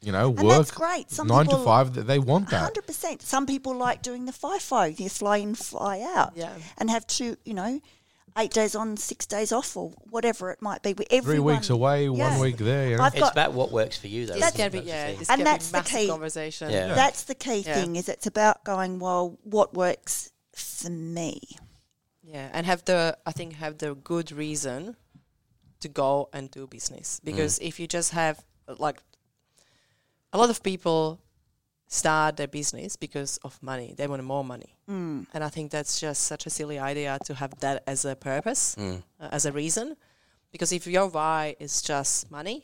Speaker 2: You know,
Speaker 4: And
Speaker 2: work
Speaker 4: that's great. Some
Speaker 2: nine to five. That they want that.
Speaker 4: Hundred percent. Some people like doing the FIFO, you fly in, fly out,
Speaker 5: Yeah.
Speaker 4: and have two, you know, eight days on, six days off, or whatever it might be. We-
Speaker 2: Three weeks away,
Speaker 4: Yeah.
Speaker 2: one week there. You know?
Speaker 4: I've
Speaker 3: it's
Speaker 4: got
Speaker 3: about what works for you, though.
Speaker 5: This
Speaker 3: isn't
Speaker 5: can
Speaker 3: it?
Speaker 5: be
Speaker 3: That's the
Speaker 5: yeah. This
Speaker 4: And that's
Speaker 5: be
Speaker 4: the
Speaker 5: massive
Speaker 4: key.
Speaker 5: conversation.
Speaker 3: Yeah.
Speaker 4: That's the key
Speaker 5: Yeah.
Speaker 4: thing. Is it's about going well. What works for me?
Speaker 5: Yeah, and have the I think have the good reason to go and do business. Because if you just have like a lot of people start their business because of money. They want more money.
Speaker 4: Mm.
Speaker 5: and i think that's just such a silly idea to have that as a purpose
Speaker 3: Mm.
Speaker 5: uh, as a reason. Because if your why is just money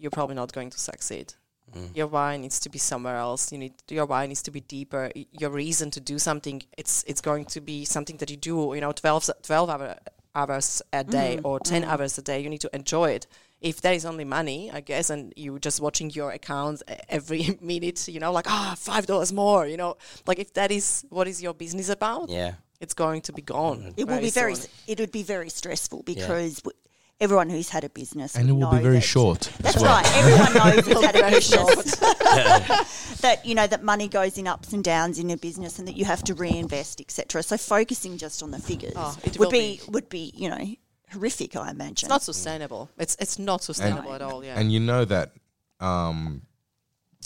Speaker 5: you're probably not going to succeed.
Speaker 3: Mm.
Speaker 5: your why needs to be somewhere else. You need your why needs to be deeper. Your reason to do something it's it's going to be something that you do you know 12, s- 12 hour, hours a mm-hmm. day or 10 mm-hmm. hours a day you need to enjoy it if there is only money i guess and you're just watching your account e- every [LAUGHS] minute you know like ah five dollars more you know like if that is what is your business about
Speaker 3: Yeah.
Speaker 5: it's going to be gone mm-hmm.
Speaker 4: It will be very.
Speaker 5: soon.
Speaker 4: It would be very stressful because w everyone who's had a business
Speaker 2: and it
Speaker 4: would
Speaker 2: will be very
Speaker 4: that-
Speaker 2: short.
Speaker 4: That's
Speaker 2: well.
Speaker 4: right. Everyone knows who's had a [LAUGHS]
Speaker 5: Very
Speaker 4: business [LAUGHS] that you know that money goes in ups and downs in a business, and that you have to reinvest, etc. So focusing just on the figures
Speaker 5: Oh,
Speaker 4: would
Speaker 5: will
Speaker 4: be, would be you know horrific. I imagine.
Speaker 5: it's not sustainable it's it's not sustainable at all yeah
Speaker 2: And you know that um,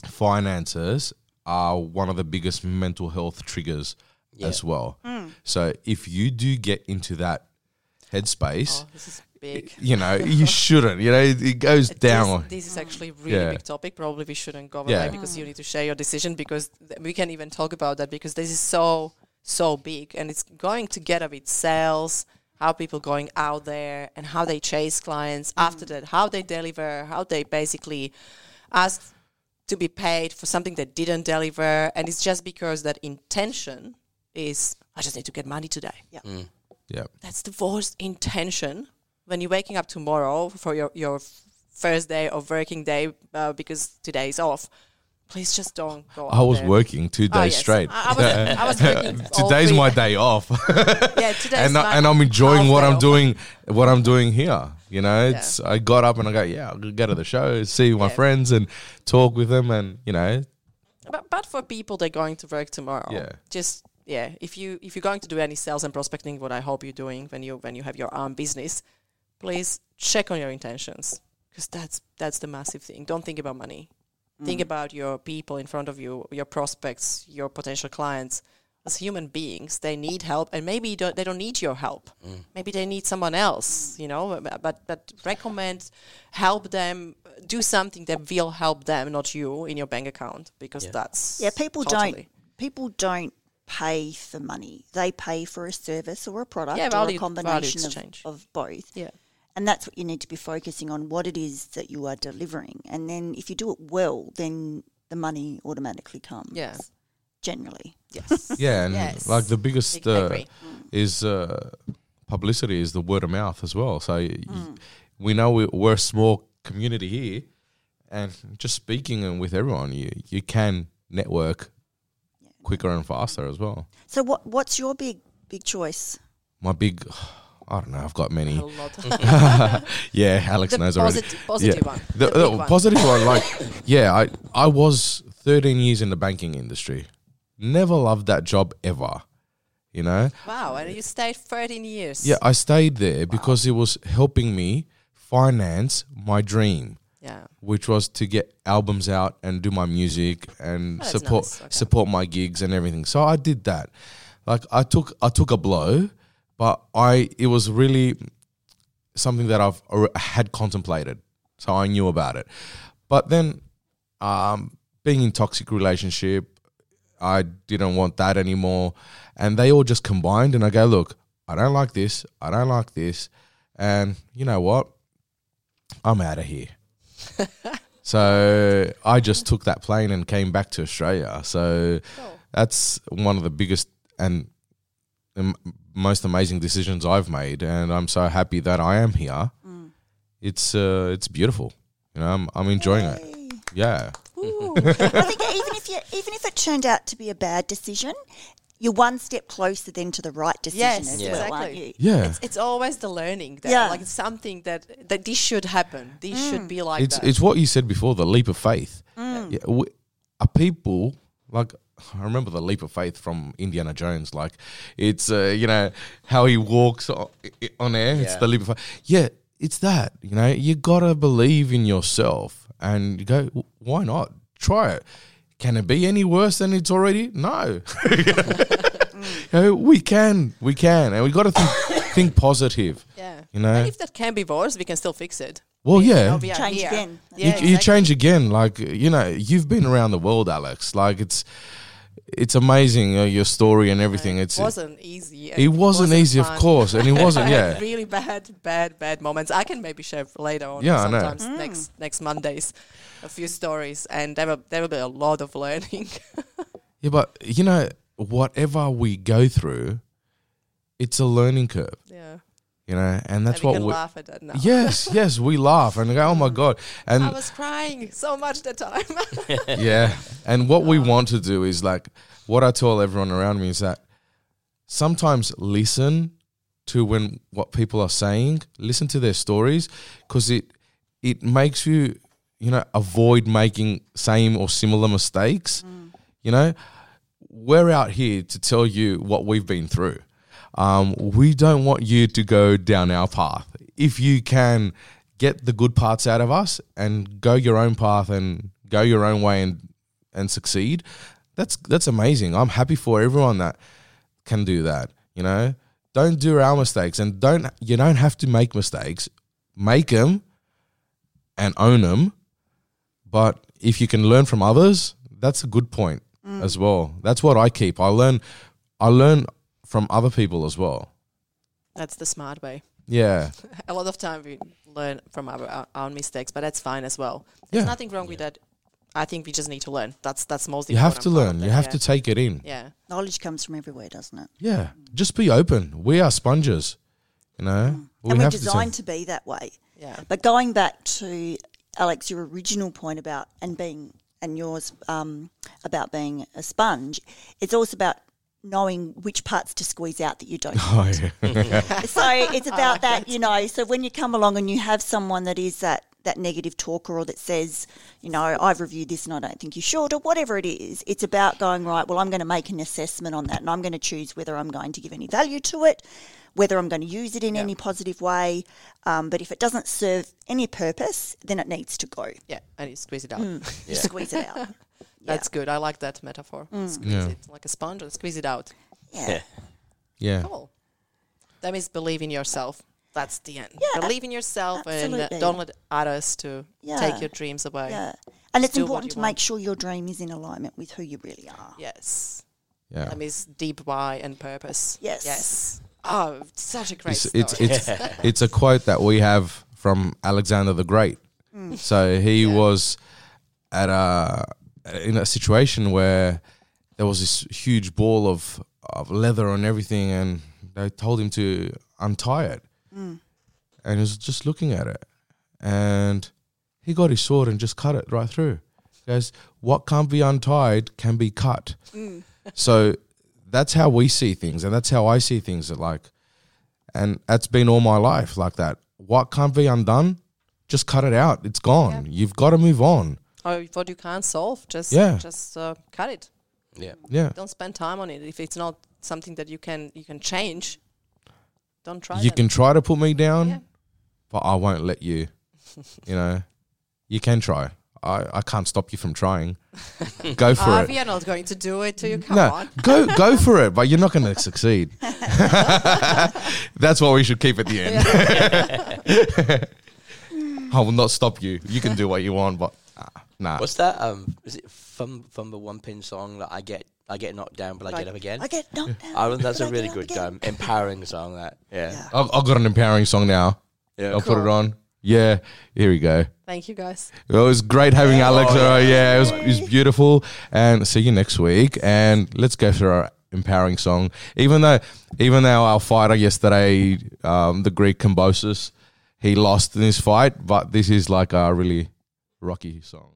Speaker 2: finances are one of the biggest mental health triggers
Speaker 3: Yeah.
Speaker 2: as well.
Speaker 4: Hmm.
Speaker 2: So if you do get into that headspace,
Speaker 5: oh, this is big
Speaker 2: you know, you [LAUGHS] shouldn't. You know, it, it goes
Speaker 5: This-
Speaker 2: down.
Speaker 5: This, is actually a really
Speaker 2: Yeah.
Speaker 5: big topic. Probably we shouldn't go
Speaker 2: Yeah.
Speaker 5: away because you need to share your decision because th- we can't even talk about that because this is so so big and it's going together with sales, how people going out there and how they chase clients mm-hmm. after that, how they deliver, how they basically ask to be paid for something they didn't deliver, and it's just because that intention is I just need to get money today
Speaker 2: yeah. Mm.
Speaker 5: that's the worst intention when you're waking up tomorrow for your, your first day of working day uh, because today is off. Please just don't go.
Speaker 2: I was
Speaker 5: there.
Speaker 2: working two days
Speaker 5: yes.
Speaker 2: straight.
Speaker 5: I, I was, I was working. [LAUGHS]
Speaker 2: Today's my day off, [LAUGHS]
Speaker 5: Yeah, today's
Speaker 2: and I, and I'm enjoying what I'm
Speaker 5: off.
Speaker 2: doing. What I'm doing here, you know, it's I got up and I go, yeah, I'll go to the show, see my
Speaker 5: Yeah.
Speaker 2: friends, and talk with them, and you know,
Speaker 5: But, but for people that are going to work tomorrow,
Speaker 2: Yeah.
Speaker 5: just yeah, if you if you're going to do any sales and prospecting, what I hope you're doing when you when you have your own business, please check on your intentions because that's that's the massive thing. Don't think about money. Think mm. about your people in front of you, your prospects, your potential clients. as human beings, they need help, and maybe don't, they don't need your help. Mm. Maybe they need someone else, you know. But but, but recommend, help them, do something that will help them, not you, in your bank account, because that's
Speaker 4: Yeah, people
Speaker 5: totally.
Speaker 4: don't people don't pay for money. They pay for a service or a product
Speaker 5: Yeah,
Speaker 4: or a combination of, of both.
Speaker 5: Yeah.
Speaker 4: And that's what you need to be focusing on what it is that you are delivering. And then if you do it well, then the money automatically comes.
Speaker 5: Yeah.
Speaker 4: Generally.
Speaker 5: Yes. [LAUGHS]
Speaker 2: Yeah, and
Speaker 5: Yes.
Speaker 2: like the biggest uh, is uh, publicity is the word of mouth as well. So y- y- we know we, we're a small community here, and just speaking and with everyone, you you can network quicker and faster as well.
Speaker 4: So what what's your big big choice?
Speaker 2: My big, I don't know, I've got many. [LAUGHS] [LAUGHS] yeah, Alex
Speaker 5: the
Speaker 2: knows already.
Speaker 5: positive, positive
Speaker 2: yeah.
Speaker 5: one.
Speaker 2: The,
Speaker 5: The
Speaker 2: uh,
Speaker 5: big one.
Speaker 2: positive one, like, [LAUGHS] yeah, I I was 13 years in the banking industry. Never loved that job ever. You know,
Speaker 5: Wow, and you stayed 13 years.
Speaker 2: Yeah, I stayed there because it was helping me finance my dream,
Speaker 5: Yeah.
Speaker 2: which was to get albums out and do my music and
Speaker 5: Oh,
Speaker 2: support
Speaker 5: nice, okay.
Speaker 2: support my gigs and everything. So I did that. Like I took I took a blow, but I it was really something that I've had contemplated. So I knew about it. But then um, being in toxic relationship, I didn't want that anymore. And they all just combined and I go, look, I don't like this, I don't like this. And you know what? I'm out of here. [LAUGHS] so I just took that plane and came back to Australia. So that's one of the biggest and most amazing decisions I've made, and I'm so happy that I am here. It's uh, it's beautiful. You know, I'm I'm enjoying it. Yeah,
Speaker 4: I think even if you even if it turned out to be a bad decision, you're one step closer then to the right decision
Speaker 5: Yes,
Speaker 4: as
Speaker 3: Yeah.
Speaker 4: well, aren't
Speaker 5: exactly.
Speaker 4: you?
Speaker 2: yeah.
Speaker 5: It's, it's always the learning that
Speaker 4: Yeah.
Speaker 5: like it's something that that this should happen. This should be like
Speaker 2: it's
Speaker 5: that.
Speaker 2: it's what you said before the leap of faith.
Speaker 4: Mm.
Speaker 2: Yeah, we, are people like [LAUGHS] I remember the leap of faith from Indiana Jones. Like it's uh, you know how he walks on, on air. It's
Speaker 3: Yeah.
Speaker 2: the leap of faith. Yeah, it's that. You know, you gotta believe in yourself and you go. Why not try it? Can it be any worse than it's already? No. [LAUGHS] You know, we can, we can, and we got to think [LAUGHS] think positive.
Speaker 5: yeah.
Speaker 2: You know,
Speaker 5: And if that can be worse, we can still fix it.
Speaker 2: well,
Speaker 5: You
Speaker 2: yeah,
Speaker 5: know,
Speaker 4: Change
Speaker 5: here.
Speaker 4: again.
Speaker 5: Yeah,
Speaker 2: you, you change again. Like you know, you've been around the world, Alex. Like it's it's amazing uh, your story and everything. It's
Speaker 5: It wasn't easy. and
Speaker 2: it wasn't easy, of course, and it wasn't.
Speaker 5: I [LAUGHS] had
Speaker 2: Yeah,
Speaker 5: really bad, bad, bad moments. I can maybe share later on.
Speaker 2: Yeah, I know.
Speaker 5: sometimes next next Mondays, a few stories, and there will there will be a lot of learning. [LAUGHS]
Speaker 2: yeah, but you know, whatever we go through, it's a learning curve.
Speaker 5: yeah,
Speaker 2: You know, and that's
Speaker 5: and we
Speaker 2: what
Speaker 5: can
Speaker 2: we.
Speaker 5: laugh at that now.
Speaker 2: Yes, [LAUGHS] yes, we laugh and go, oh my god, and
Speaker 5: I was crying so much that time. [LAUGHS]
Speaker 2: yeah. And what we oh. want to do is like what I tell everyone around me is that sometimes listen to when what people are saying, listen to their stories because it it makes you you know avoid making same or similar mistakes. Mm. You know, we're out here to tell you what we've been through. Um, we don't want you to go down our path. If you can get the good parts out of us and go your own path and go your own way and and succeed, that's that's amazing. I'm happy for everyone that can do that. You know, don't do our mistakes and don't you don't have to make mistakes. Make them and own them. But if you can learn from others, that's a good point as well. That's what I keep. I learn I learn from other people as well.
Speaker 5: That's the smart way.
Speaker 2: Yeah. [LAUGHS]
Speaker 5: A lot of time we learn from our, our own mistakes, but that's fine as well.
Speaker 2: Yeah.
Speaker 5: There's nothing wrong with that. I think we just need to learn. That's that's most.
Speaker 2: You have to
Speaker 5: important part of
Speaker 2: learn. You have
Speaker 5: yeah.
Speaker 2: to take it in.
Speaker 5: Yeah.
Speaker 4: Knowledge comes from everywhere, doesn't it?
Speaker 2: Yeah. Just be open. We are sponges. You know?
Speaker 4: and we're
Speaker 2: have to
Speaker 4: designed to be that way.
Speaker 5: Yeah.
Speaker 4: But going back to Alex, your original point about and being and yours um, about being a sponge, it's also about knowing which parts to squeeze out that you don't. [LAUGHS]
Speaker 2: Oh yeah. [LAUGHS]
Speaker 4: so it's about that, you know. So when you come along and you have someone that is that that negative talker or that says, you know, I've reviewed this and I don't think you should, or whatever it is, it's about going right. Well, I'm going to make an assessment on that, and I'm going to choose whether I'm going to give any value to it, whether I'm going to use it in any positive way. Um, but if it doesn't serve any purpose, then it needs to go.
Speaker 5: Yeah. And you squeeze it out. [LAUGHS]
Speaker 4: You squeeze it out.
Speaker 5: That's good. I like that metaphor. Squeeze
Speaker 2: Yeah.
Speaker 5: it like a sponge and squeeze it out.
Speaker 4: Yeah. [LAUGHS]
Speaker 2: Yeah.
Speaker 5: Cool. That means believe in yourself. That's the end.
Speaker 4: Yeah,
Speaker 5: believe in yourself and uh, don't let others to
Speaker 4: Yeah.
Speaker 5: take your dreams away.
Speaker 4: Yeah. And it's important to
Speaker 5: want.
Speaker 4: make sure your dream is in alignment with who you really are.
Speaker 5: Yes.
Speaker 2: Yeah.
Speaker 5: That means deep why and purpose.
Speaker 4: Yes.
Speaker 5: Yes. Oh, such a great
Speaker 2: It's
Speaker 5: story.
Speaker 2: it's it's, [LAUGHS] it's a quote that we have from Alexander the Great. So he was at a in a situation where there was this huge ball of of leather and everything, and they told him to untie it, mm. and he was just looking at it, and he got his sword and just cut it right through. He goes, "What can't be untied can be cut." Mm. [LAUGHS] so that's how we see things, and that's how I see things. That like and that's been all my life like that. What can't be undone, just cut it out. It's gone. You've got to move on.
Speaker 5: Or what you can't solve, just
Speaker 2: Yeah.
Speaker 5: just uh, cut it.
Speaker 3: Yeah.
Speaker 2: Yeah,
Speaker 5: Don't spend time on it if it's not something that you can you can change. Don't try.
Speaker 2: you
Speaker 5: that.
Speaker 2: can try to put me down,
Speaker 5: Yeah.
Speaker 2: but I won't let you. [LAUGHS] you know, you can try. I, I can't stop you from trying. [LAUGHS] Go for it.
Speaker 5: we are not going to do it to you. Come
Speaker 2: No,
Speaker 5: on.
Speaker 2: go go for it, but you're not going to succeed. [LAUGHS] That's what we should keep at the end. I will not stop you. You can do what you want, but nah.
Speaker 3: What's that? Um, is it from from the one pin song that I get I get knocked down but I get up again?
Speaker 4: I get knocked down.
Speaker 3: I think that's
Speaker 4: but
Speaker 3: a
Speaker 4: I
Speaker 3: really good um, empowering song. That yeah.
Speaker 4: Yeah.
Speaker 2: I've, I've got an empowering song now.
Speaker 3: Yeah.
Speaker 2: I'll put it on. Yeah, here we go.
Speaker 5: Thank you, guys.
Speaker 2: It was great having Alex.
Speaker 3: Oh, yeah.
Speaker 2: yeah, it, was, it was beautiful. And see you next week. And let's go through our empowering song. Even though, even though our fighter yesterday, um, the Greek Kambosos, he lost in his fight, but this is like a really rocky song.